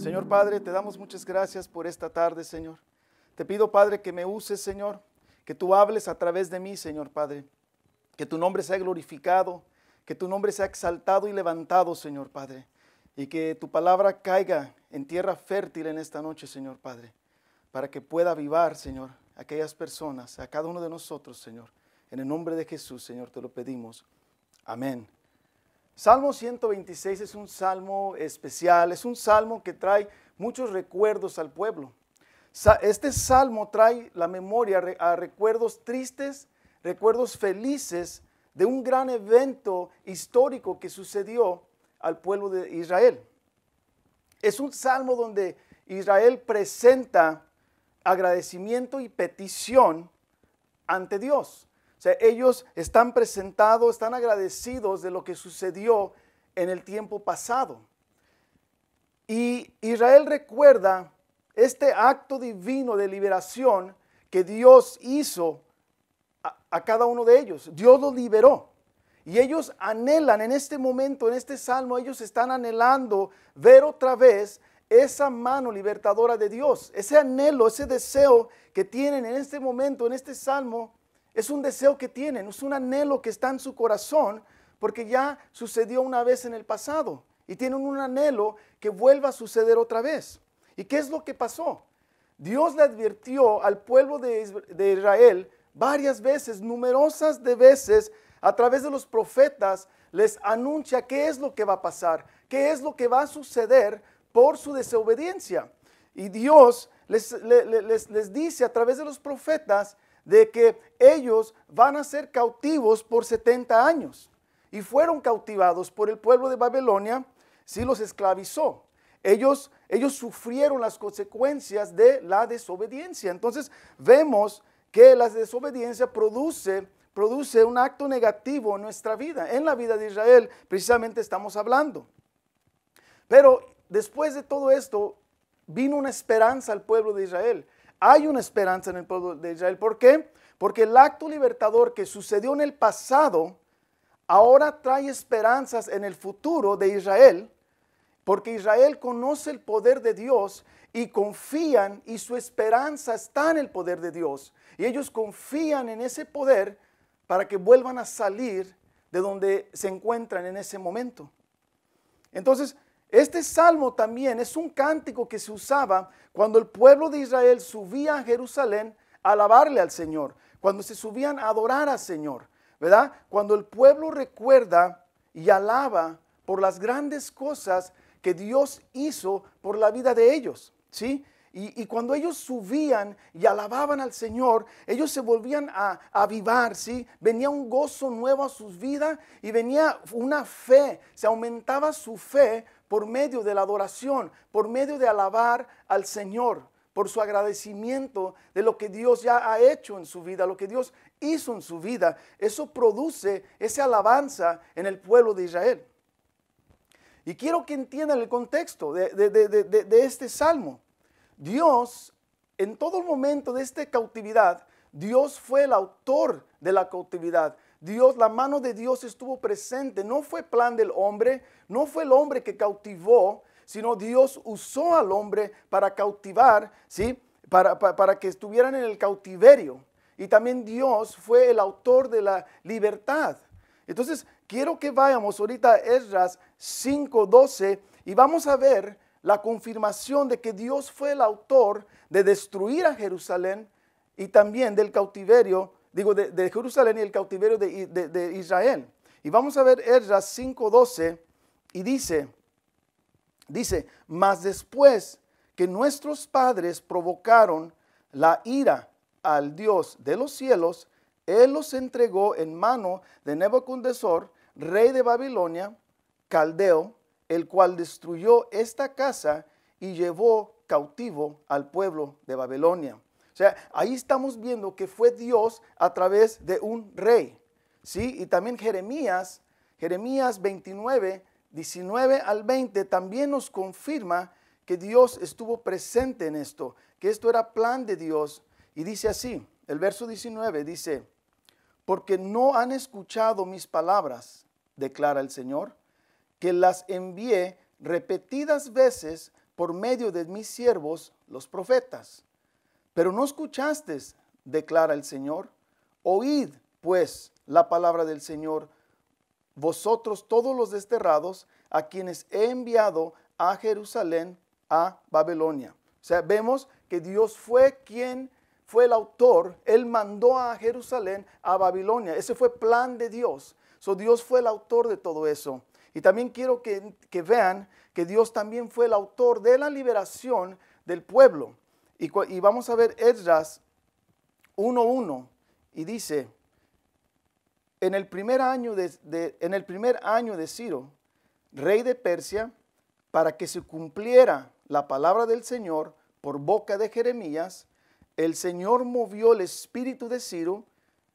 Señor Padre, te damos muchas gracias por esta tarde, Señor. Te pido, Padre, que me uses, Señor, que tú hables a través de mí, Señor Padre. Que tu nombre sea glorificado, que tu nombre sea exaltado y levantado, Señor Padre. Y que tu palabra caiga en tierra fértil en esta noche, Señor Padre, para que pueda avivar, Señor, aquellas personas, a cada uno de nosotros, Señor. En el nombre de Jesús, Señor, te lo pedimos. Amén. Salmo 126 es un salmo especial, es un salmo que trae muchos recuerdos al pueblo. Este salmo trae la memoria a recuerdos tristes, recuerdos felices de un gran evento histórico que sucedió al pueblo de Israel. Es un salmo donde Israel presenta agradecimiento y petición ante Dios. O sea, ellos están presentados, están agradecidos de lo que sucedió en el tiempo pasado. Y Israel recuerda este acto divino de liberación que Dios hizo a, cada uno de ellos. Dios los liberó. Y ellos anhelan en este momento, en este salmo, ellos están anhelando ver otra vez esa mano libertadora de Dios. Ese anhelo, ese deseo que tienen en este momento, en este salmo, es un deseo que tienen, es un anhelo que está en su corazón porque ya sucedió una vez en el pasado y tienen un anhelo que vuelva a suceder otra vez. ¿Y qué es lo que pasó? Dios le advirtió al pueblo de Israel varias veces, numerosas de veces, a través de los profetas, les anuncia qué es lo que va a pasar, qué es lo que va a suceder por su desobediencia. Y Dios les, les, les dice a través de los profetas de que ellos van a ser cautivos por 70 años. Y fueron cautivados por el pueblo de Babilonia, si los esclavizó. Ellos, ellos sufrieron las consecuencias de la desobediencia. Entonces vemos que la desobediencia produce, produce un acto negativo en nuestra vida. En la vida de Israel precisamente estamos hablando. Pero después de todo esto, vino una esperanza al pueblo de Israel hay una esperanza en el pueblo de Israel. ¿Por qué? Porque el acto libertador que sucedió en el pasado ahora trae esperanzas en el futuro de Israel, porque Israel conoce el poder de Dios y confían y su esperanza está en el poder de Dios. Y ellos confían en ese poder para que vuelvan a salir de donde se encuentran en ese momento. Entonces, este salmo también es un cántico que se usaba cuando el pueblo de Israel subía a Jerusalén a alabarle al Señor, cuando se subían a adorar al Señor, ¿verdad? Cuando el pueblo recuerda y alaba por las grandes cosas que Dios hizo por la vida de ellos, ¿sí? Y, cuando ellos subían y alababan al Señor, ellos se volvían a, a, avivar, ¿sí? Venía un gozo nuevo a sus vidas y venía una fe, se aumentaba su fe por medio de la adoración, por medio de alabar al Señor, por su agradecimiento de lo que Dios ya ha hecho en su vida, lo que Dios hizo en su vida. Eso produce esa alabanza en el pueblo de Israel. Y quiero que entiendan el contexto de, de este salmo. Dios, en todo momento de esta cautividad, Dios fue el autor de la cautividad. Dios, la mano de Dios estuvo presente. No fue plan del hombre, no fue el hombre que cautivó, sino Dios usó al hombre para cautivar, ¿sí? Para, para, que estuvieran en el cautiverio. Y también Dios fue el autor de la libertad. Entonces, quiero que vayamos ahorita a Esdras 5:12 y vamos a ver la confirmación de que Dios fue el autor de destruir a Jerusalén y también del cautiverio digo, de, Jerusalén y el cautiverio de, Israel. Y vamos a ver Esdras 5.12 y dice, dice, mas después que nuestros padres provocaron la ira al Dios de los cielos, Él los entregó en mano de Nebuchadnezzar, rey de Babilonia, caldeo, el cual destruyó esta casa y llevó cautivo al pueblo de Babilonia sea, ahí estamos viendo que fue Dios a través de un rey. ¿sí? Y también Jeremías, Jeremías 29, 19 al 20, también nos confirma que Dios estuvo presente en esto, que esto era plan de Dios. Y dice así, el verso 19 dice, porque no han escuchado mis palabras, declara el Señor, que las envié repetidas veces por medio de mis siervos, los profetas. Pero no escuchasteis, declara el Señor. Oíd, pues, la palabra del Señor, vosotros todos los desterrados, a quienes he enviado a Jerusalén, a Babilonia. O sea, vemos que Dios fue quien fue el autor, Él mandó a Jerusalén, a Babilonia. Ese fue plan de Dios. So, Dios fue el autor de todo eso. Y también quiero que, vean que Dios también fue el autor de la liberación del pueblo. Y, vamos a ver Esdras 1.1 y dice, en el primer año de, en el primer año de Ciro, rey de Persia, para que se cumpliera la palabra del Señor por boca de Jeremías, el Señor movió el espíritu de Ciro,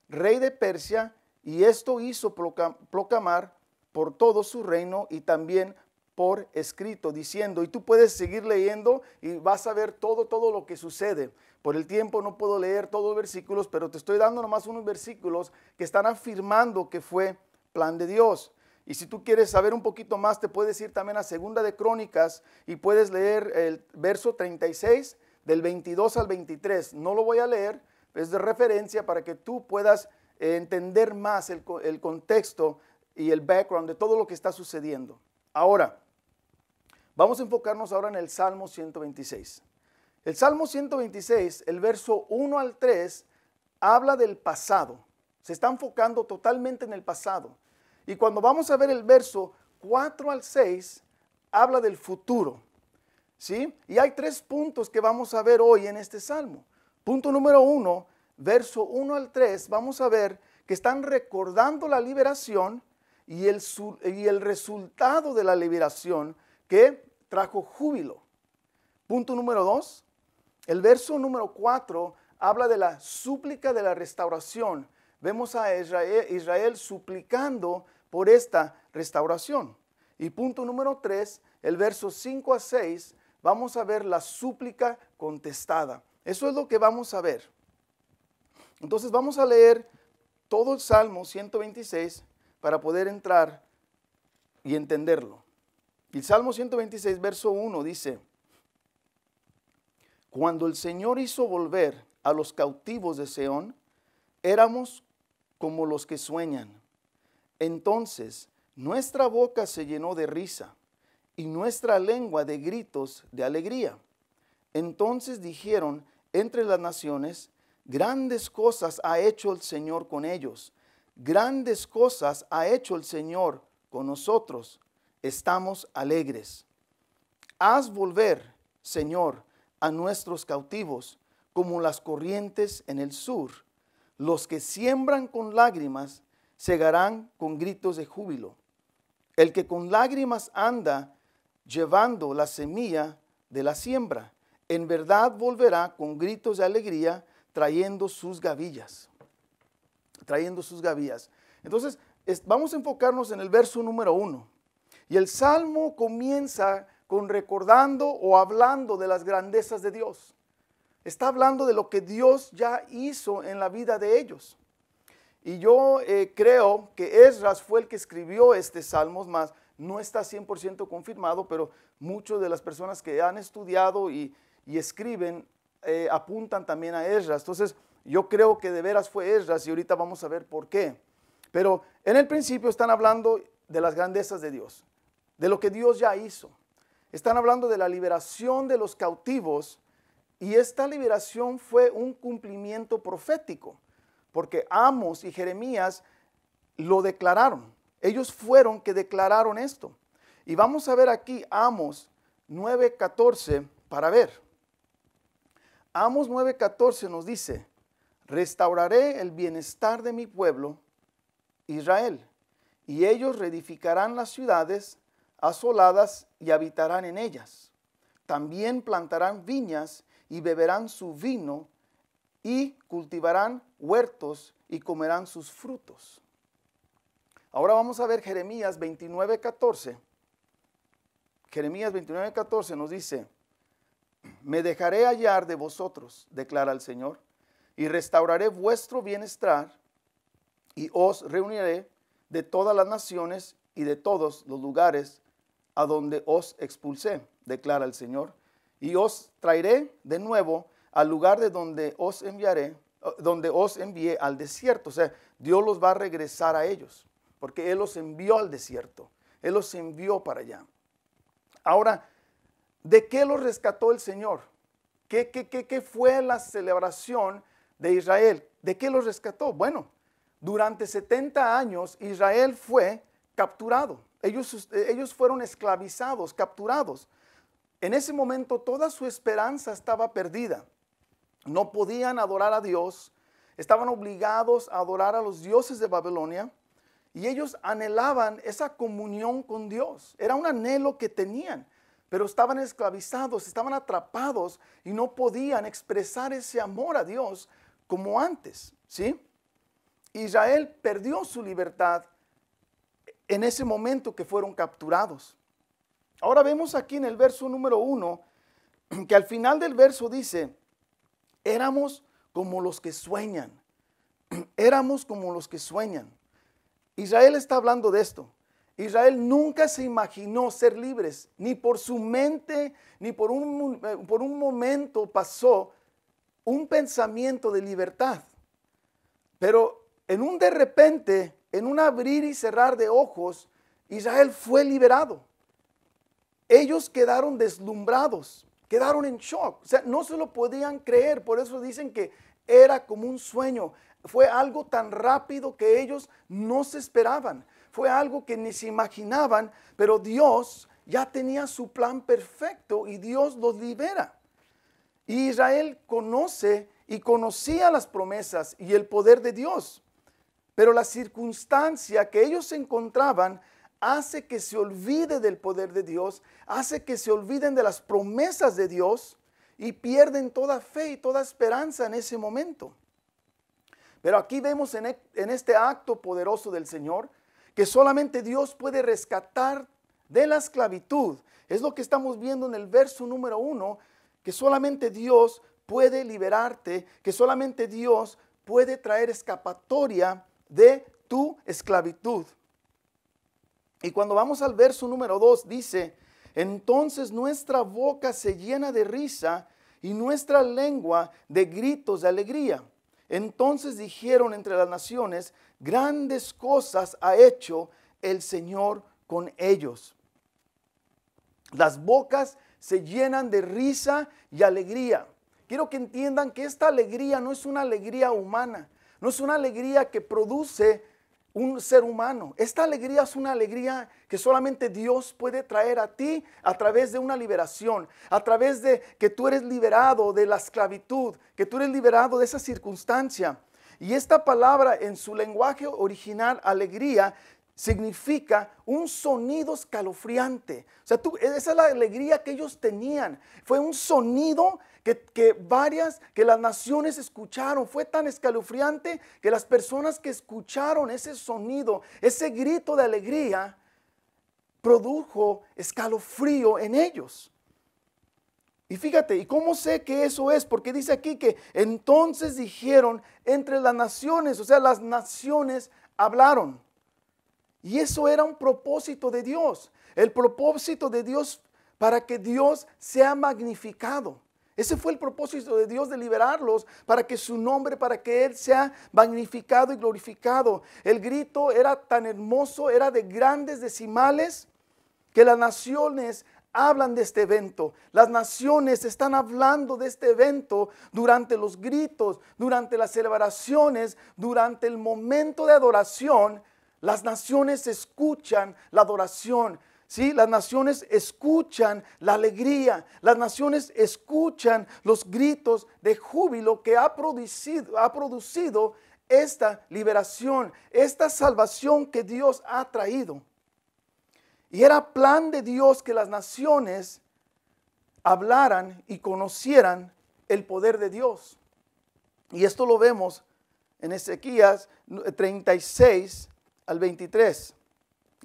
rey de Persia, y esto hizo proclamar por todo su reino y también por escrito, diciendo, y tú puedes seguir leyendo y vas a ver todo, todo lo que sucede. Por el tiempo no puedo leer todos los versículos, pero te estoy dando nomás unos versículos que están afirmando que fue plan de Dios. Y si tú quieres saber un poquito más, te puedes ir también a Segunda de Crónicas y puedes leer el verso 36 del 22 al 23. No lo voy a leer, es de referencia para que tú puedas entender más el, el contexto y el background de todo lo que está sucediendo. Ahora, vamos a enfocarnos ahora en el Salmo 126. El Salmo 126, el verso 1 al 3, habla del pasado. Se está enfocando totalmente en el pasado. Y cuando vamos a ver el verso 4 al 6, habla del futuro. ¿Sí? Y hay tres puntos que vamos a ver hoy en este salmo. Punto número 1, verso 1 al 3, vamos a ver que están recordando la liberación y el, y el resultado de la liberación que trajo júbilo. Punto número 2, el verso número 4 habla de la súplica de la restauración. Vemos a Israel, suplicando por esta restauración. Y punto número 3, el verso 5 a 6, vamos a ver la súplica contestada. Eso es lo que vamos a ver. Entonces vamos a leer todo el Salmo 126 para poder entrar y entenderlo. El Salmo 126, verso 1 dice, cuando el Señor hizo volver a los cautivos de Seón, éramos como los que sueñan. Entonces nuestra boca se llenó de risa y nuestra lengua de gritos de alegría. Entonces dijeron entre las naciones, grandes cosas ha hecho el Señor con ellos, grandes cosas ha hecho el Señor con nosotros, estamos alegres. Haz volver, Señor, a nuestros cautivos como las corrientes en el sur. Los que siembran con lágrimas segarán con gritos de júbilo. El que con lágrimas anda llevando la semilla de la siembra, en verdad volverá con gritos de alegría trayendo sus gavillas. Trayendo sus gavillas. Entonces, vamos a enfocarnos en el verso número uno. Y el salmo comienza con recordando o hablando de las grandezas de Dios. Está hablando de lo que Dios ya hizo en la vida de ellos. Y yo eh, creo que Esdras fue el que escribió este salmo, más no está 100% confirmado, pero muchas de las personas que han estudiado y, escriben eh, apuntan también a Esdras. Entonces, yo creo que de veras fue Esdras y ahorita vamos a ver por qué. Pero en el principio están hablando de las grandezas de Dios, de lo que Dios ya hizo. Están hablando de la liberación de los cautivos y esta liberación fue un cumplimiento profético, porque Amos y Jeremías lo declararon. Ellos fueron que declararon esto. Y vamos a ver aquí Amos 9:14 para ver. Amos 9:14 nos dice, restauraré el bienestar de mi pueblo, Israel, y ellos reedificarán las ciudades asoladas y habitarán en ellas. También plantarán viñas y beberán su vino y cultivarán huertos y comerán sus frutos. Ahora vamos a ver Jeremías 29:14. Jeremías 29:14 nos dice, me dejaré hallar de vosotros, declara el Señor, y restauraré vuestro bienestar y os reuniré de todas las naciones y de todos los lugares a donde os expulsé, declara el Señor, y os traeré de nuevo al lugar de donde os enviaré, donde os envié al desierto. O sea, Dios los va a regresar a ellos, porque Él los envió al desierto, Él los envió para allá. Ahora, ¿de qué los rescató el Señor? ¿Qué, qué, qué, qué fue la celebración de Israel? ¿De qué los rescató? Bueno, durante 70 años Israel fue capturado. Ellos, ellos fueron esclavizados, capturados. En ese momento toda su esperanza estaba perdida. No podían adorar a Dios, estaban obligados a adorar a los dioses de Babilonia y ellos anhelaban esa comunión con Dios. Era un anhelo que tenían, pero estaban esclavizados, estaban atrapados y no podían expresar ese amor a Dios como antes, ¿sí? Israel perdió su libertad en ese momento que fueron capturados. Ahora vemos aquí en el verso número uno que al final del verso dice, éramos como los que sueñan, éramos como los que sueñan. Israel está hablando de esto. Israel nunca se imaginó ser libres, ni por su mente, ni por un, eh, por un momento pasó un pensamiento de libertad. Pero en un de repente en un abrir y cerrar de ojos, Israel fue liberado. Ellos quedaron deslumbrados, quedaron en shock. O sea, no se lo podían creer. Por eso dicen que era como un sueño. Fue algo tan rápido que ellos no se esperaban. Fue algo que ni se imaginaban, pero Dios ya tenía su plan perfecto y Dios los libera. Y Israel conoce y conocía las promesas y el poder de Dios. Pero la circunstancia que ellos se encontraban hace que se olvide del poder de Dios, hace que se olviden de las promesas de Dios y pierden toda fe y toda esperanza en ese momento. Pero aquí vemos en, e, en este acto poderoso del Señor que solamente Dios puede rescatar de la esclavitud. Es lo que estamos viendo en el verso número uno, que solamente Dios puede liberarte, que solamente Dios puede traer escapatoria de tu esclavitud. Y cuando vamos al verso número 2, dice, entonces nuestra boca se llena de risa y nuestra lengua de gritos de alegría. Entonces dijeron entre las naciones, grandes cosas ha hecho el Señor con ellos. Las bocas se llenan de risa y alegría. Quiero que entiendan que esta alegría no es una alegría humana, no es una alegría que produce un ser humano. Esta alegría es una alegría que solamente Dios puede traer a ti a través de una liberación, a través de que tú eres liberado de la esclavitud, que tú eres liberado de esa circunstancia. Y esta palabra en su lenguaje original, alegría, significa un sonido escalofriante. O sea, tú, esa es la alegría que ellos tenían. Fue un sonido que, varias, que las naciones escucharon. Fue tan escalofriante que las personas que escucharon ese sonido, ese grito de alegría, produjo escalofrío en ellos. Y fíjate, ¿y cómo sé que eso es? Porque dice aquí que entonces dijeron entre las naciones, o sea, las naciones hablaron. Y eso era un propósito de Dios. El propósito de Dios para que Dios sea magnificado. Ese fue el propósito de Dios de liberarlos para que su nombre, para que Él sea magnificado y glorificado. El grito era tan hermoso, era de grandes decimales, que las naciones hablan de este evento. Las naciones están hablando de este evento durante los gritos, durante las celebraciones, durante el momento de adoración. Las naciones escuchan la adoración. ¿Sí? Las naciones escuchan la alegría, las naciones escuchan los gritos de júbilo que ha producido, ha producido esta liberación, esta salvación que Dios ha traído. Y era plan de Dios que las naciones hablaran y conocieran el poder de Dios. Y esto lo vemos en Ezequías 36 al 23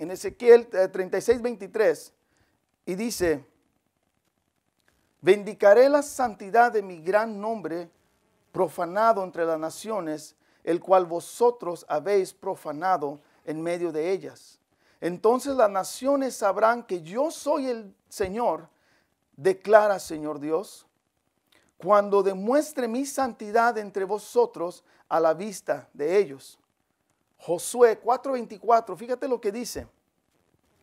en Ezequiel 36, eh, 23, y dice, bendicaré la santidad de mi gran nombre profanado entre las naciones, el cual vosotros habéis profanado en medio de ellas. Entonces las naciones sabrán que yo soy el Señor, declara Señor Dios, cuando demuestre mi santidad entre vosotros a la vista de ellos. Josué 4:24, fíjate lo que dice.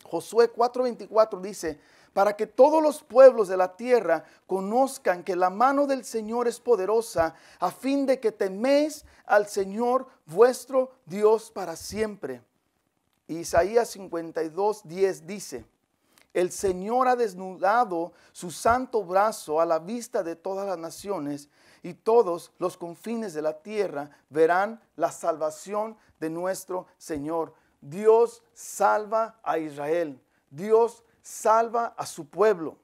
Josué 4:24 dice, para que todos los pueblos de la tierra conozcan que la mano del Señor es poderosa, a fin de que teméis al Señor vuestro Dios para siempre. Isaías 52, 10 dice, el Señor ha desnudado su santo brazo a la vista de todas las naciones y todos los confines de la tierra verán la salvación de nuestro Señor. Dios salva a Israel. Dios salva a su pueblo.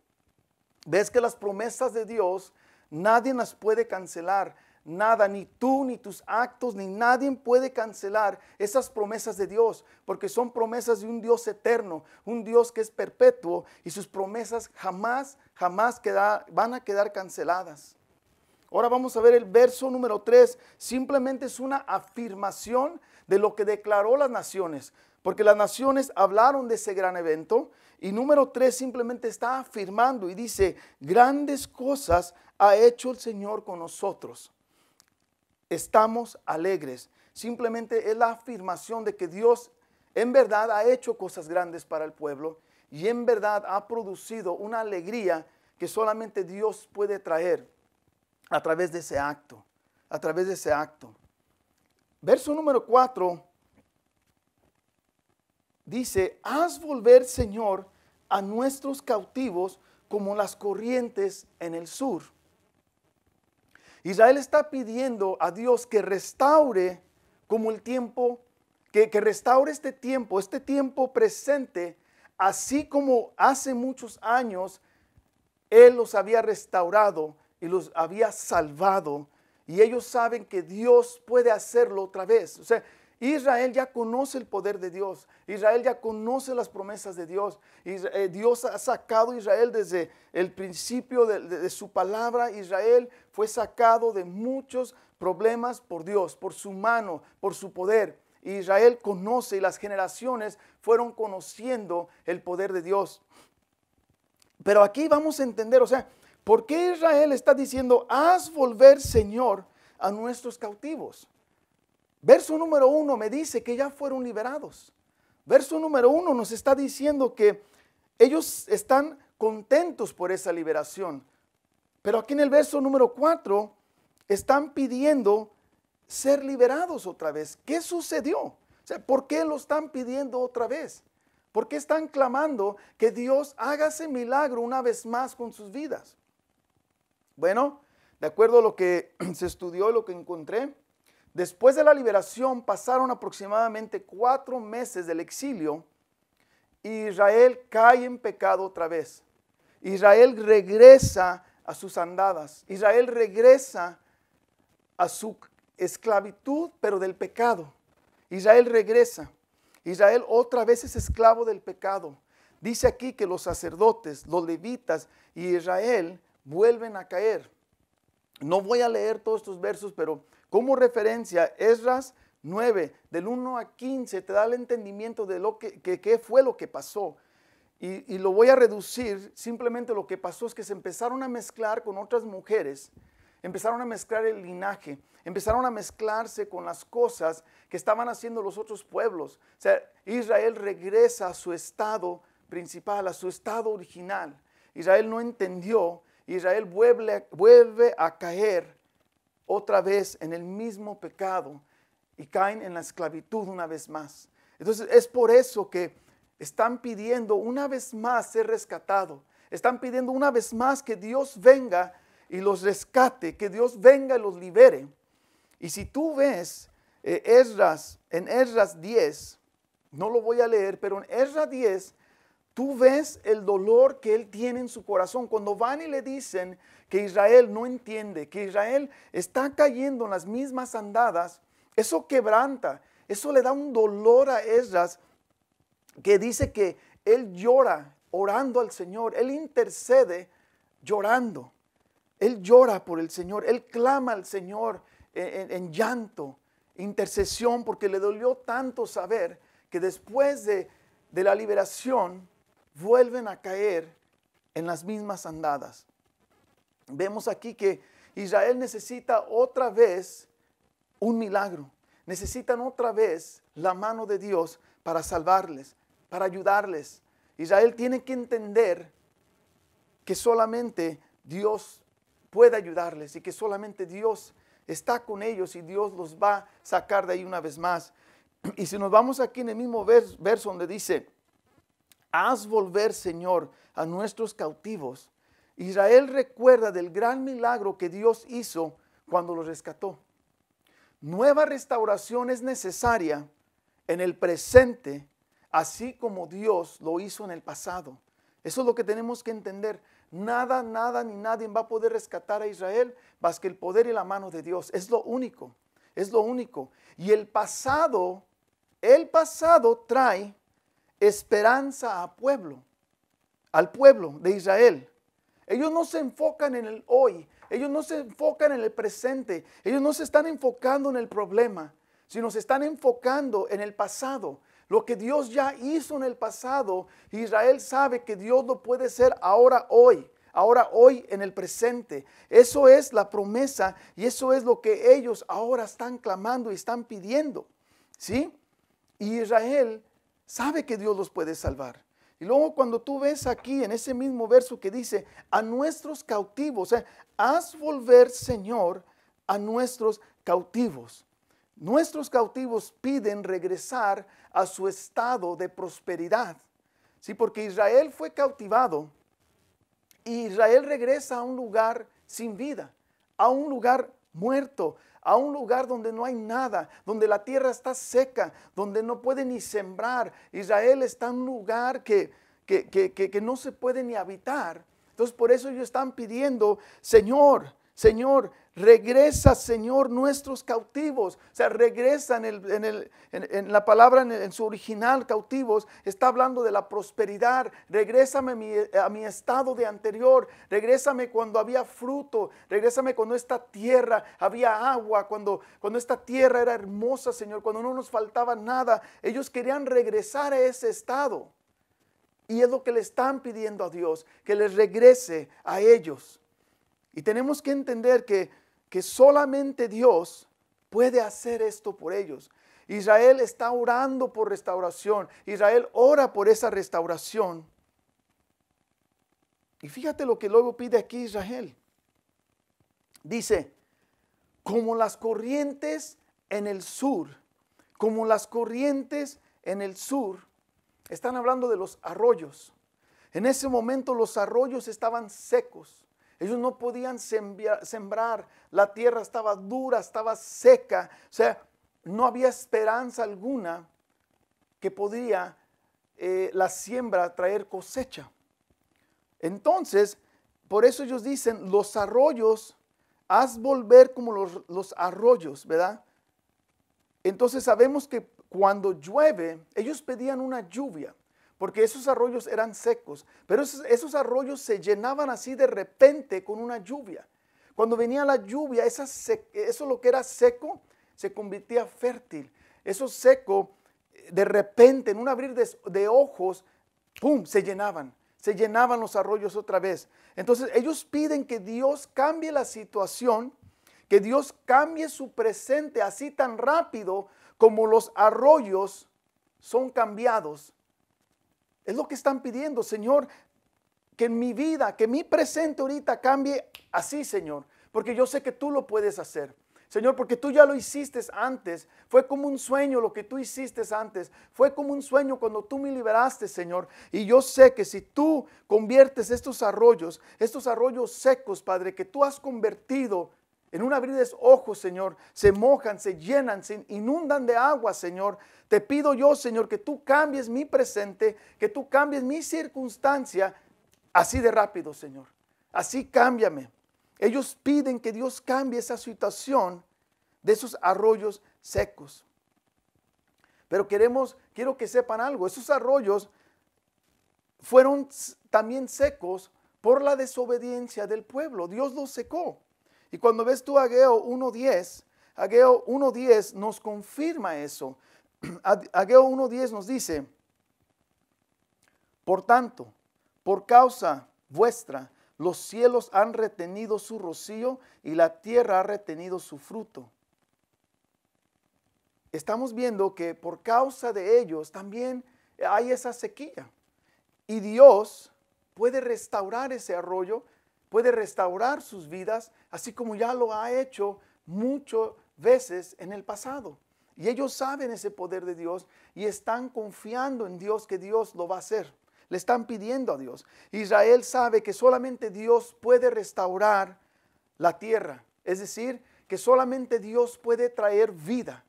Ves que las promesas de Dios nadie las puede cancelar. Nada, ni tú, ni tus actos, ni nadie puede cancelar esas promesas de Dios, porque son promesas de un Dios eterno, un Dios que es perpetuo y sus promesas jamás, jamás van a quedar canceladas. Ahora vamos a ver el verso número 3. Simplemente es una afirmación de lo que declaró las naciones, porque las naciones hablaron de ese gran evento. Y número 3 simplemente está afirmando y dice, grandes cosas ha hecho el Señor con nosotros estamos alegres. Simplemente es la afirmación de que Dios en verdad ha hecho cosas grandes para el pueblo y en verdad ha producido una alegría que solamente Dios puede traer a través de ese acto, a través de ese acto. Verso número 4 dice, haz volver, Señor, a nuestros cautivos como las corrientes en el sur. Israel está pidiendo a Dios que restaure como el tiempo, que, restaure este tiempo, este tiempo presente, así como hace muchos años Él los había restaurado y los había salvado. Y ellos saben que Dios puede hacerlo otra vez. O sea, Israel ya conoce el poder de Dios. Israel ya conoce las promesas de Dios. Eh, Dios ha sacado a Israel desde el principio de, su palabra. Israel fue sacado de muchos problemas por Dios, por su mano, por su poder. Israel conoce y las generaciones fueron conociendo el poder de Dios. Pero aquí vamos a entender, o sea, ¿por qué Israel está diciendo, haz volver, Señor, a nuestros cautivos? Verso número uno me dice que ya fueron liberados. Verso número uno nos está diciendo que ellos están contentos por esa liberación. Pero aquí en el verso número cuatro están pidiendo ser liberados otra vez. ¿Qué sucedió? O sea, ¿por qué lo están pidiendo otra vez? ¿Por qué están clamando que Dios haga ese milagro una vez más con sus vidas? Bueno, de acuerdo a lo que se estudió, lo que encontré, Después de la liberación pasaron aproximadamente cuatro meses del exilio y Israel cae en pecado otra vez. Israel regresa a sus andadas. Israel regresa a su esclavitud, pero del pecado. Israel regresa. Israel otra vez es esclavo del pecado. Dice aquí que los sacerdotes, los levitas y Israel vuelven a caer. No voy a leer todos estos versos, pero como referencia, Esdras 9, del 1 a 15, te da el entendimiento de lo que, qué fue lo que pasó. Y, y, lo voy a reducir, simplemente lo que pasó es que se empezaron a mezclar con otras mujeres, empezaron a mezclar el linaje, empezaron a mezclarse con las cosas que estaban haciendo los otros pueblos. O sea, Israel regresa a su estado principal, a su estado original. Israel no entendió, Israel vuelve, vuelve a caer otra vez en el mismo pecado y caen en la esclavitud una vez más. Entonces es por eso que están pidiendo una vez más ser rescatado. Están pidiendo una vez más que Dios venga y los rescate, que Dios venga y los libere. Y si tú ves eh, en Esdras 10, no lo voy a leer, pero en Esdras 10 Tú ves el dolor que él tiene en su corazón cuando van y le dicen que Israel no entiende, que Israel está cayendo en las mismas andadas. Eso quebranta, eso le da un dolor a Esdras que dice que él llora orando al Señor, él intercede llorando. Él llora por el Señor, él clama al Señor en, en llanto, intercesión, porque le dolió tanto saber que después de de la liberación vuelven a caer en las mismas andadas. Vemos aquí que Israel necesita otra vez un milagro. Necesitan otra vez la mano de Dios para salvarles, para ayudarles. Israel tiene que entender que solamente Dios puede ayudarles y que solamente Dios está con ellos y Dios los va a sacar de ahí una vez más. Y si nos vamos aquí en el mismo verso donde dice, haz volver, Señor, a nuestros cautivos. Israel recuerda del gran milagro que Dios hizo cuando los rescató. Nueva restauración es necesaria en el presente, así como Dios lo hizo en el pasado. Eso es lo que tenemos que entender. Nada, nada ni nadie va a poder rescatar a Israel más que el poder y la mano de Dios. Es lo único, es lo único. Y el pasado, el pasado trae esperanza a pueblo, al pueblo de Israel. Ellos no se enfocan en el hoy, ellos no se enfocan en el presente, ellos no se están enfocando en el problema, sino se están enfocando en el pasado. Lo que Dios ya hizo en el pasado, Israel sabe que Dios lo puede hacer ahora, hoy, ahora, hoy, en el presente. Eso es la promesa y eso es lo que ellos ahora están clamando y están pidiendo. ¿Sí? Y Israel sabe que Dios los puede salvar. Y luego cuando tú ves aquí en ese mismo verso que dice, a nuestros cautivos, haz volver, Señor, a nuestros cautivos. Nuestros cautivos piden regresar a su estado de prosperidad. Sí, porque Israel fue cautivado y Israel regresa a un lugar sin vida, a un lugar muerto, a un lugar donde no hay nada, donde la tierra está seca, donde no puede ni sembrar. Israel está en un lugar que, que, que no se puede ni habitar. Entonces por eso ellos están pidiendo, Señor, Señor, regresa, Señor, nuestros cautivos. O sea, regresa en, el, en, la palabra, en, su original, cautivos, está hablando de la prosperidad. Regrésame a mi, a mi estado de anterior. Regrésame cuando había fruto. Regrésame cuando esta tierra había agua. Cuando, cuando esta tierra era hermosa, Señor. Cuando no nos faltaba nada. Ellos querían regresar a ese estado. Y es lo que le están pidiendo a Dios, que les regrese a ellos. Y tenemos que entender que, que solamente Dios puede hacer esto por ellos. Israel está orando por restauración. Israel ora por esa restauración. Y fíjate lo que luego pide aquí Israel. Dice, como las corrientes en el sur, como las corrientes en el sur, están hablando de los arroyos. En ese momento los arroyos estaban secos. Ellos no podían sembrar, la tierra estaba dura, estaba seca, o sea, no había esperanza alguna que podía eh, la siembra traer cosecha. Entonces, por eso ellos dicen, los arroyos, haz volver como los, los arroyos, ¿verdad? Entonces sabemos que cuando llueve, ellos pedían una lluvia porque esos arroyos eran secos, pero esos, arroyos se llenaban así de repente con una lluvia. Cuando venía la lluvia, eso lo que era seco se convertía fértil. Eso seco, de repente, en un abrir de, de ojos, ¡pum!, se llenaban. Se llenaban los arroyos otra vez. Entonces ellos piden que Dios cambie la situación, que Dios cambie su presente así tan rápido como los arroyos son cambiados es lo que están pidiendo, Señor, que en mi vida, que mi presente ahorita cambie así, Señor, porque yo sé que tú lo puedes hacer. Señor, porque tú ya lo hiciste antes. Fue como un sueño lo que tú hiciste antes. Fue como un sueño cuando tú me liberaste, Señor. Y yo sé que si tú conviertes estos arroyos, estos arroyos secos, Padre, que tú has convertido en un abrir de ojos, Señor, se mojan, se llenan, se inundan de agua, Señor. Te pido yo, Señor, que tú cambies mi presente, que tú cambies mi circunstancia así de rápido, Señor. Así cámbiame. Ellos piden que Dios cambie esa situación de esos arroyos secos. Pero queremos, quiero que sepan algo, esos arroyos fueron también secos por la desobediencia del pueblo. Dios los secó. Y cuando ves tú Ageo 1.10, Ageo 1.10 nos confirma eso. Ageo 1.10 nos dice, Por tanto, por causa vuestra, los cielos han retenido su rocío y la tierra ha retenido su fruto. Estamos viendo que por causa de ellos también hay esa sequía. Y Dios puede restaurar ese arroyo, puede restaurar sus vidas, así como ya lo ha hecho muchas veces en el pasado. Y ellos saben ese poder de Dios y están confiando en Dios que Dios lo va a hacer. Le están pidiendo a Dios. Israel sabe que solamente Dios puede restaurar la tierra. Es decir, que solamente Dios puede traer vida.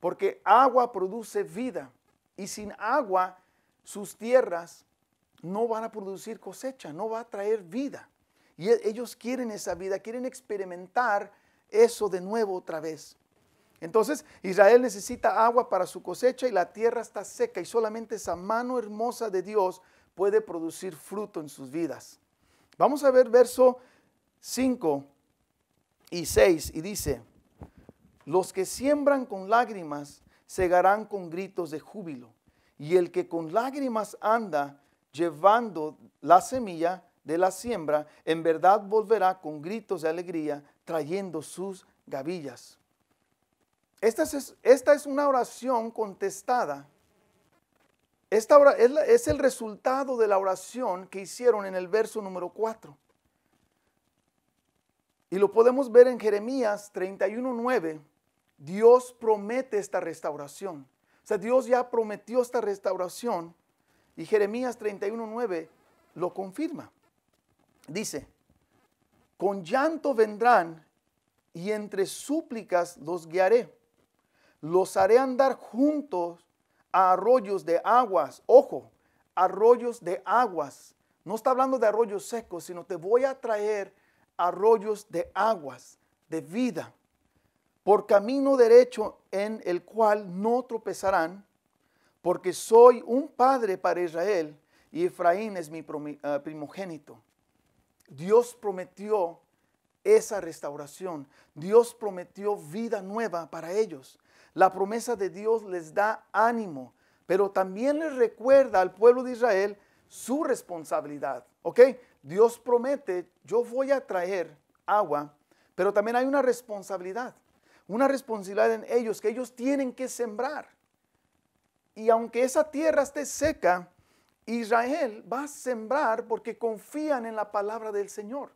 Porque agua produce vida. Y sin agua, sus tierras no van a producir cosecha, no va a traer vida. Y e, ellos quieren esa vida, quieren experimentar eso de nuevo otra vez. Entonces Israel necesita agua para su cosecha y la tierra está seca y solamente esa mano hermosa de Dios puede producir fruto en sus vidas. Vamos a ver verso 5 y 6 y dice, los que siembran con lágrimas segarán con gritos de júbilo y el que con lágrimas anda llevando la semilla de la siembra, en verdad volverá con gritos de alegría trayendo sus gavillas. Esta es, esta es una oración contestada. Esta es, es el resultado de la oración que hicieron en el verso número 4. Y lo podemos ver en Jeremías 31.9. Dios promete esta restauración. O sea, Dios ya prometió esta restauración y Jeremías 31.9 lo confirma. Dice, con llanto vendrán y entre súplicas los guiaré los haré andar juntos a arroyos de aguas. Ojo, arroyos de aguas. No está hablando de arroyos secos, sino te voy a traer arroyos de aguas, de vida, por camino derecho en el cual no tropezarán, porque soy un padre para Israel y Efraín es mi eh, primogénito. Dios prometió esa restauración. Dios prometió vida nueva para ellos. La promesa de Dios les da ánimo, pero también les recuerda al pueblo de Israel su responsabilidad. ¿Ok? Dios promete, yo voy a traer agua, pero también hay una responsabilidad. Una responsabilidad en ellos que ellos tienen que sembrar. Y aunque esa tierra esté seca, Israel va a sembrar porque confían en la palabra del Señor.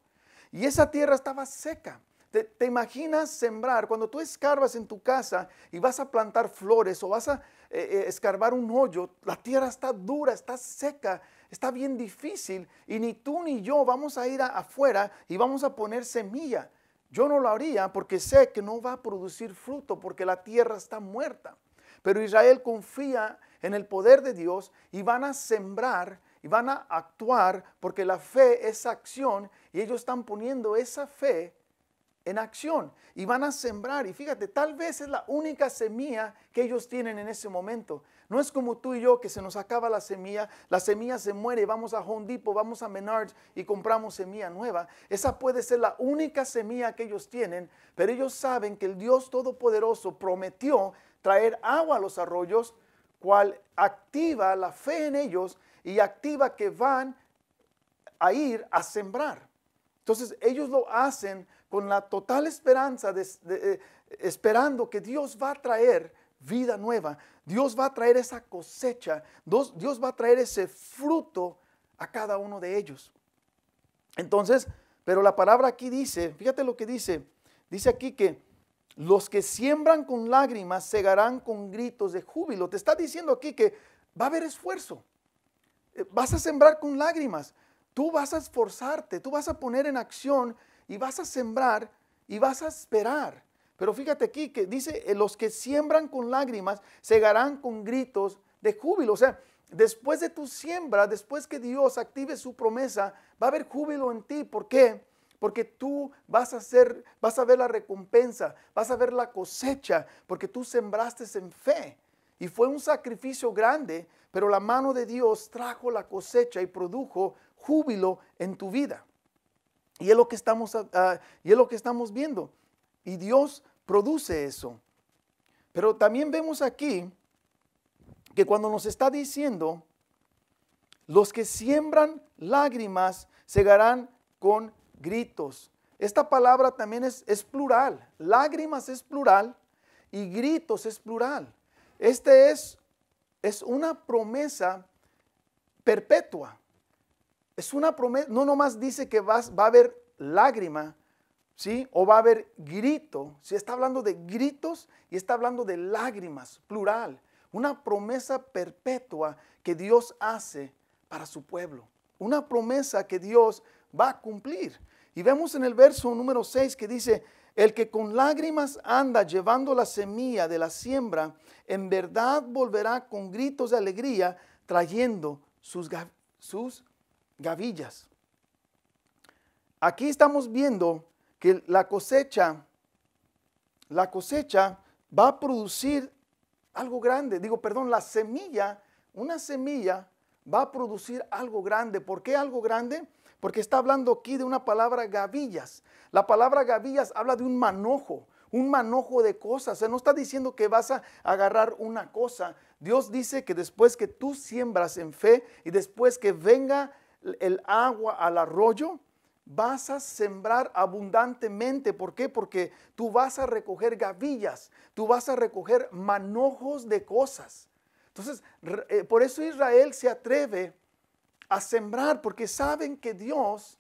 Y esa tierra estaba seca. ¿Te, imaginas sembrar cuando tú escarbas en tu casa y vas a plantar flores o vas a eh, eh, escarbar un hoyo? La tierra está dura, está seca, está bien difícil y ni tú ni yo vamos a ir afuera y vamos a poner semilla. Yo no lo haría porque sé que no va a producir fruto porque la tierra está muerta. Pero Israel confía en el poder de Dios y van a sembrar y van a actuar porque la fe es acción y ellos están poniendo esa fe en acción y van a sembrar. Y fíjate, tal vez es la única semilla que ellos tienen en ese momento. No es como tú y yo que se nos acaba la semilla, la semilla se muere, vamos a Home Depot, vamos a Menards y compramos semilla nueva. Esa puede ser la única semilla que ellos tienen, pero ellos saben que el Dios Todopoderoso prometió traer agua a los arroyos, cual activa la fe en ellos y activa que van a ir a sembrar. Entonces ellos lo hacen con la total esperanza, de, eh, esperando que Dios va a traer vida nueva. Dios va a traer esa cosecha. Dios, Dios va a traer ese fruto a cada uno de ellos. Entonces, pero la palabra aquí dice, fíjate lo que dice, dice aquí que los que siembran con lágrimas segarán con gritos de júbilo. Te está diciendo aquí que va a haber esfuerzo. Eh, vas a sembrar con lágrimas. Tú vas a esforzarte, tú vas a poner en acción y vas a sembrar y vas a esperar. Pero fíjate aquí que dice, eh, los que siembran con lágrimas segarán con gritos de júbilo. O sea, después de tu siembra, después que Dios active su promesa, va a haber júbilo en ti. ¿Por qué? Porque tú vas a vas a ver la recompensa, vas a ver la cosecha, porque tú sembraste en fe. Y fue un sacrificio grande, pero la mano de Dios trajo la cosecha y produjo júbilo en tu vida. Y es lo que estamos, ah, ah, y es lo que estamos viendo. Y Dios produce eso. Pero también vemos aquí que cuando nos está diciendo, Los que siembran lágrimas segarán con gritos. Esta palabra también es, es plural. Lágrimas es plural y gritos es plural. Este es, es una promesa perpetua. Es una promesa, no nomás dice que vas, va a haber lágrima, ¿sí? O va a haber grito. Si está hablando de gritos y está hablando de lágrimas, plural. Una promesa perpetua que Dios hace para su pueblo. Una promesa que Dios va a cumplir. Y vemos en el verso número 6 que dice, el que con lágrimas anda llevando la semilla de la siembra, en verdad volverá con gritos de alegría trayendo sus, sus gavillas. Aquí estamos viendo que la cosecha, la cosecha va a producir algo grande. Digo, perdón, la semilla, una semilla va a producir algo grande. ¿Por qué algo grande? Porque está hablando aquí de una palabra gavillas. La palabra gavillas habla de un manojo, un manojo de cosas. O sea, no está diciendo que vas a agarrar una cosa. Dios dice que después que tú siembras en fe y después que venga el agua al arroyo, vas a sembrar abundantemente. ¿Por qué? Porque tú vas a recoger gavillas, tú vas a recoger manojos de cosas. Entonces, eh, por eso Israel se atreve a sembrar, porque saben que Dios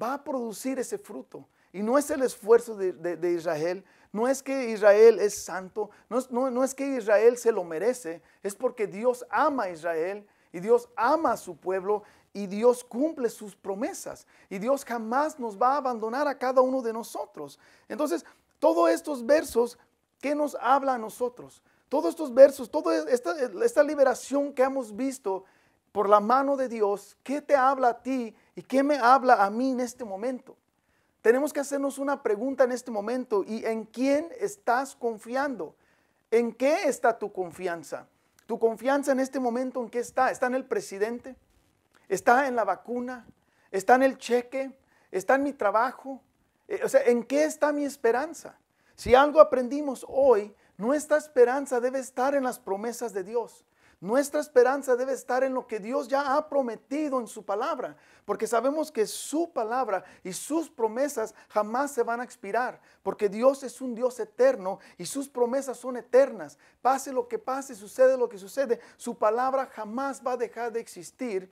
va a producir ese fruto. Y no es el esfuerzo de, Israel, no es que Israel es santo, no es, no es que Israel se lo merece, es porque Dios ama a Israel y Dios ama a su pueblo y Dios cumple sus promesas y Dios jamás nos va a abandonar a cada uno de nosotros. Entonces, todos estos versos, ¿qué nos habla a nosotros? Todos estos versos, toda esta liberación que hemos visto por la mano de Dios, ¿qué te habla a ti y qué me habla a mí en este momento? Tenemos que hacernos una pregunta en este momento y en quién estás confiando. ¿En qué está tu confianza? ¿Tu confianza en este momento en qué está? ¿Está en el presidente? está en la vacuna, está en el cheque, está en mi trabajo. Eh, o sea, ¿en qué está mi esperanza? Si algo aprendimos hoy, nuestra esperanza debe estar en las promesas de Dios. Nuestra esperanza debe estar en lo que Dios ya ha prometido en su palabra, porque sabemos que su palabra y sus promesas jamás se van a expirar, porque Dios es un Dios eterno y sus promesas son eternas. Pase lo que pase, sucede lo que sucede, su palabra jamás va a dejar de existir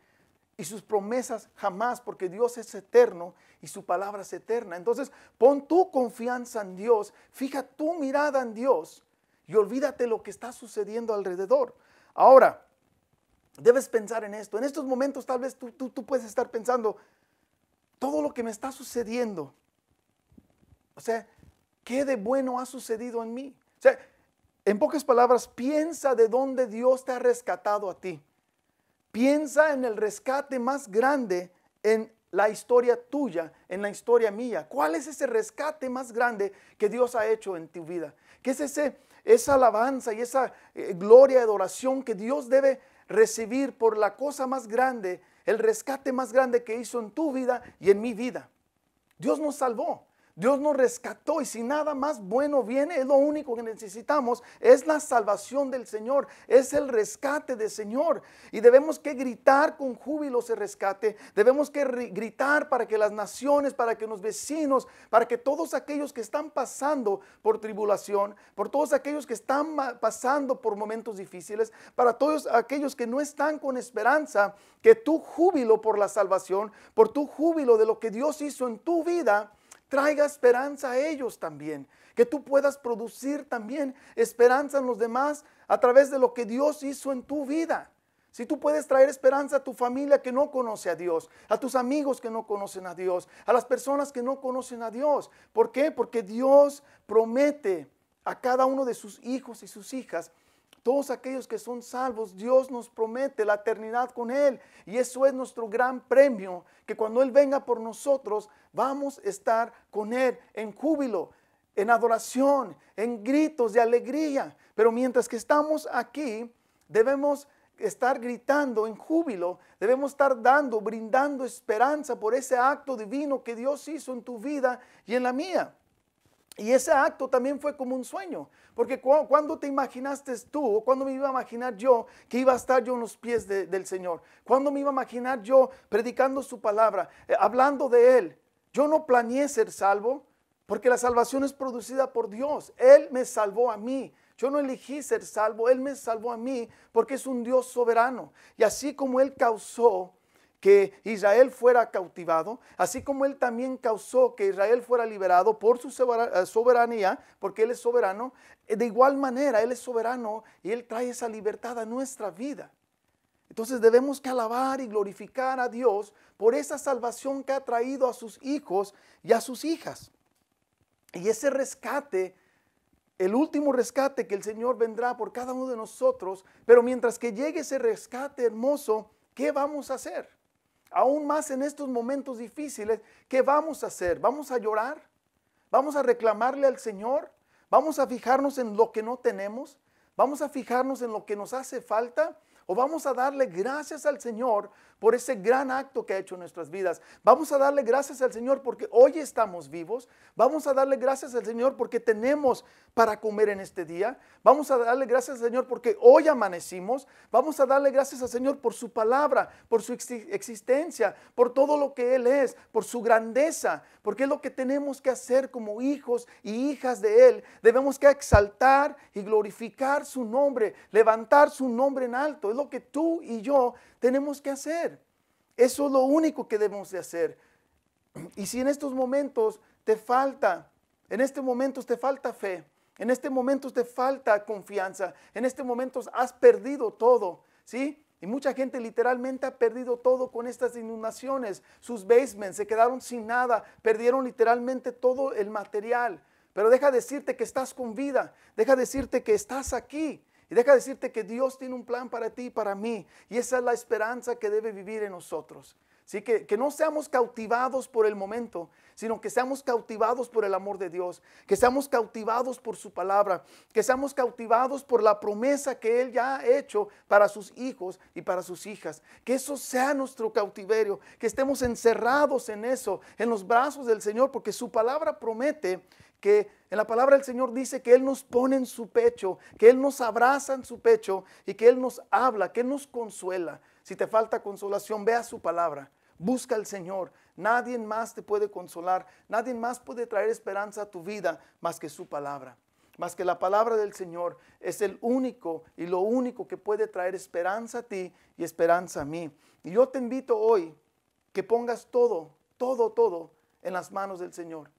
y sus promesas jamás, porque Dios es eterno y su palabra es eterna. Entonces, pon tu confianza en Dios, fija tu mirada en Dios y olvídate lo que está sucediendo alrededor. Ahora, debes pensar en esto. En estos momentos tal vez tú, tú, puedes estar pensando, todo lo que me está sucediendo, o sea, ¿qué de bueno ha sucedido en mí? O sea, en pocas palabras, piensa de dónde Dios te ha rescatado a ti. Piensa en el rescate más grande en la historia tuya, en la historia mía. ¿Cuál es ese rescate más grande que Dios ha hecho en tu vida? ¿Qué es ese, esa alabanza y esa eh, gloria y adoración que Dios debe recibir por la cosa más grande, el rescate más grande que hizo en tu vida y en mi vida? Dios nos salvó. Dios nos rescató y si nada más bueno viene, es lo único que necesitamos, es la salvación del Señor, es el rescate del Señor. Y debemos que gritar con júbilo ese rescate, debemos que gritar para que las naciones, para que los vecinos, para que todos aquellos que están pasando por tribulación, por todos aquellos que están pasando por momentos difíciles, para todos aquellos que no están con esperanza, que tu júbilo por la salvación, por tu júbilo de lo que Dios hizo en tu vida, traiga esperanza a ellos también. Que tú puedas producir también esperanza en los demás a través de lo que Dios hizo en tu vida. Si tú puedes traer esperanza a tu familia que no conoce a Dios, a tus amigos que no conocen a Dios, a las personas que no conocen a Dios. ¿Por qué? Porque Dios promete a cada uno de sus hijos y sus hijas todos aquellos que son salvos, Dios nos promete la eternidad con Él. Y eso es nuestro gran premio, que cuando Él venga por nosotros, vamos a estar con Él en júbilo, en adoración, en gritos de alegría. Pero mientras que estamos aquí, debemos estar gritando en júbilo, debemos estar dando, brindando esperanza por ese acto divino que Dios hizo en tu vida y en la mía. Y ese acto también fue como un sueño, porque cuando te imaginaste tú, o cuando me iba a imaginar yo que iba a estar yo en los pies del Señor, cuando me iba a imaginar yo predicando su palabra, eh, hablando de Él, yo no planeé ser salvo, porque la salvación es producida por Dios. Él me salvó a mí. Yo no elegí ser salvo, Él me salvó a mí porque es un Dios soberano. Y así como Él causó que Israel fuera cautivado, así como Él también causó que Israel fuera liberado por su eh, soberanía, porque Él es soberano, eh, de igual manera Él es soberano y Él trae esa libertad a nuestra vida. Entonces debemos que alabar y glorificar a Dios por esa salvación que ha traído a sus hijos y a sus hijas. Y ese rescate, el último rescate que el Señor vendrá por cada uno de nosotros, pero mientras que llegue ese rescate hermoso, ¿qué vamos a hacer? Aún más en estos momentos difíciles, ¿qué vamos a hacer? ¿Vamos a llorar? ¿Vamos a reclamarle al Señor? ¿Vamos a fijarnos en lo que no tenemos? ¿Vamos a fijarnos en lo que nos hace falta? ¿O vamos a darle gracias al Señor por ese gran acto que ha hecho en nuestras vidas. Vamos a darle gracias al Señor porque hoy estamos vivos. Vamos a darle gracias al Señor porque tenemos para comer en este día. Vamos a darle gracias al Señor porque hoy amanecimos. Vamos a darle gracias al Señor por su palabra, por su existencia, por todo lo que Él es, por su grandeza, porque es lo que tenemos que hacer como hijos y hijas de Él. Debemos que exaltar y glorificar su nombre, levantar su nombre en alto. Es lo que tú y yo tenemos que hacer. Eso es lo único que debemos de hacer. Y si en estos momentos te falta, en este momento te falta fe, en este momento te falta confianza, en este momento has perdido todo, ¿sí? Y mucha gente literalmente ha perdido todo con estas inundaciones. Sus basements se quedaron sin nada, perdieron literalmente todo el material. Pero deja decirte que estás con vida, deja decirte que estás aquí, y deja decirte que Dios tiene un plan para ti y para mí. Y esa es la esperanza que debe vivir en nosotros. Así que, que no seamos cautivados por el momento, sino que seamos cautivados por el amor de Dios, que seamos cautivados por su palabra, que seamos cautivados por la promesa que Él ya ha hecho para sus hijos y para sus hijas. Que eso sea nuestro cautiverio, que estemos encerrados en eso, en los brazos del Señor, porque su palabra promete que en la palabra del Señor dice que Él nos pone en su pecho, que Él nos abraza en su pecho y que Él nos habla, que Él nos consuela. Si te falta consolación, vea su palabra, busca al Señor. Nadie más te puede consolar, nadie más puede traer esperanza a tu vida más que su palabra. Más que la palabra del Señor es el único y lo único que puede traer esperanza a ti y esperanza a mí. Y yo te invito hoy que pongas todo, todo, todo en las manos del Señor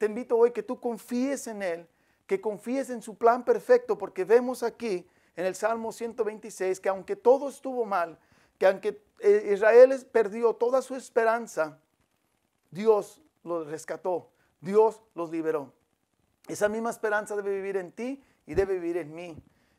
te invito hoy que tú confíes en Él, que confíes en su plan perfecto, porque vemos aquí en el Salmo 126 que aunque todo estuvo mal, que aunque eh, Israel perdió toda su esperanza, Dios los rescató, Dios los liberó. Esa misma esperanza debe vivir en ti y debe vivir en mí.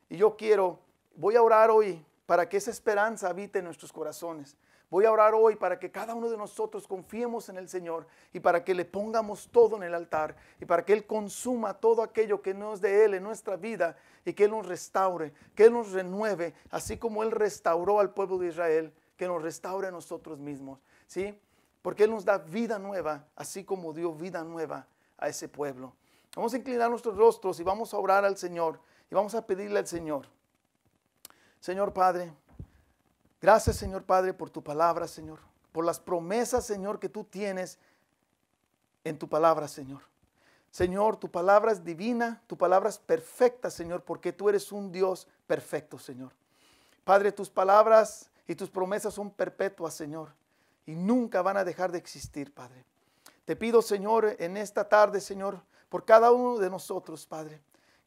Y yo quiero, voy a orar hoy para que esa esperanza habite en nuestros corazones. Voy a orar hoy para que cada uno de nosotros confiemos en el Señor y para que le pongamos todo en el altar y para que Él consuma todo aquello que no es de Él en nuestra vida y que Él nos restaure, que Él nos renueve, así como Él restauró al pueblo de Israel, que nos restaure a nosotros mismos, ¿sí? Porque Él nos da vida nueva, así como dio vida nueva a ese pueblo. Vamos a inclinar nuestros rostros y vamos a orar al Señor y vamos a pedirle al Señor, Señor Padre, Gracias, Señor Padre, por tu palabra, Señor, por las promesas, Señor, que tú tienes en tu palabra, Señor. Señor, tu palabra es divina, tu palabra es perfecta, Señor, porque tú eres un Dios perfecto, Señor. Padre, tus palabras y tus promesas son perpetuas, Señor, y nunca van a dejar de existir, Padre. Te pido, Señor, en esta tarde, Señor, por cada uno de nosotros, Padre,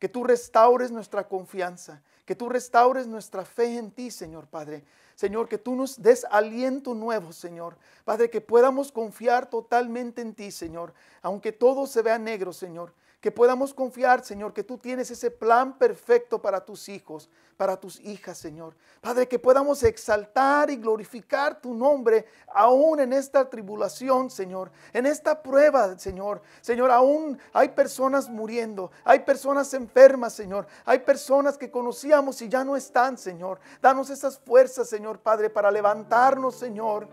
que tú restaures nuestra confianza, que tú restaures nuestra fe en ti, Señor Padre. Señor, que tú nos des aliento nuevo, Señor. Padre, que podamos confiar totalmente en ti, Señor. Aunque todo se vea negro, Señor que podamos confiar, Señor, que tú tienes ese plan perfecto para tus hijos, para tus hijas, Señor. Padre, que podamos exaltar y glorificar tu nombre aún en esta tribulación, Señor, en esta prueba, Señor. Señor, aún hay personas muriendo, hay personas enfermas, Señor. Hay personas que conocíamos y ya no están, Señor. Danos esas fuerzas, Señor, Padre, para levantarnos, Señor,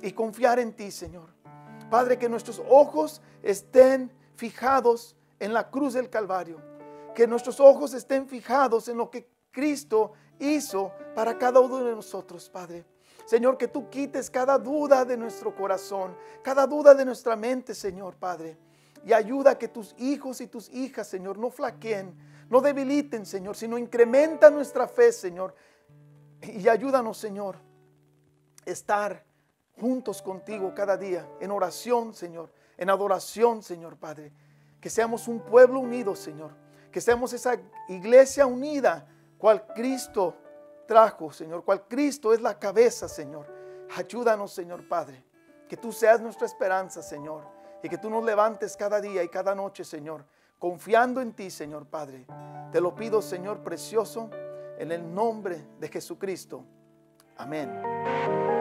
y confiar en ti, Señor. Padre, que nuestros ojos estén fijados en la cruz del Calvario. Que nuestros ojos estén fijados en lo que Cristo hizo para cada uno de nosotros, Padre. Señor, que tú quites cada duda de nuestro corazón, cada duda de nuestra mente, Señor, Padre. Y ayuda a que tus hijos y tus hijas, Señor, no flaqueen, no debiliten, Señor, sino incrementa nuestra fe, Señor. Y ayúdanos, Señor, estar juntos contigo cada día, en oración, Señor, en adoración, Señor Padre. Que seamos un pueblo unido, Señor. Que seamos esa iglesia unida, cual Cristo trajo, Señor, cual Cristo es la cabeza, Señor. Ayúdanos, Señor Padre. Que tú seas nuestra esperanza, Señor. Y que tú nos levantes cada día y cada noche, Señor. Confiando en ti, Señor Padre. Te lo pido, Señor precioso, en el nombre de Jesucristo. Amén.